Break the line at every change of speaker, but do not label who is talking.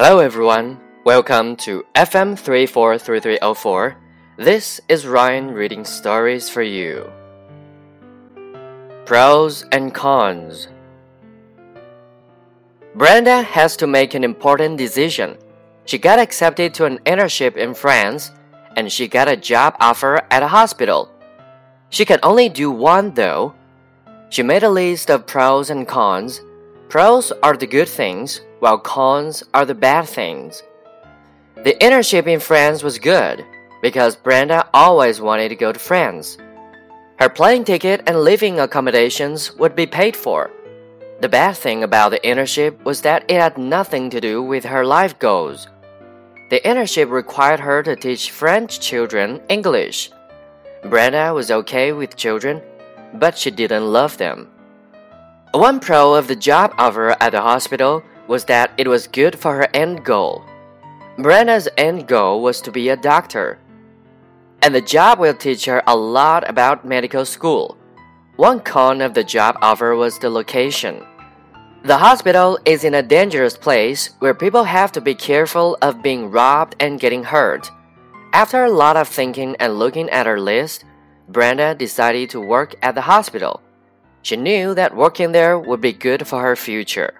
Hello everyone, welcome to FM 343304. This is Ryan reading stories for you. Pros and cons. Brenda has to make an important decision. She got accepted to an internship in France and she got a job offer at a hospital. She can only do one though. She made a list of pros and cons. Pros are the good things, while cons are the bad things. The internship in France was good because Brenda always wanted to go to France. Her plane ticket and living accommodations would be paid for. The bad thing about the internship was that it had nothing to do with her life goals. The internship required her to teach French children English. Brenda was okay with children, but she didn't love them. One pro of the job offer at the hospital was that it was good for her end goal. Brenda's end goal was to be a doctor, and the job will teach her a lot about medical school. One con of the job offer was the location. The hospital is in a dangerous place where people have to be careful of being robbed and getting hurt. After a lot of thinking and looking at her list, Brenda decided to work at the hospital. She knew that working there would be good for her future.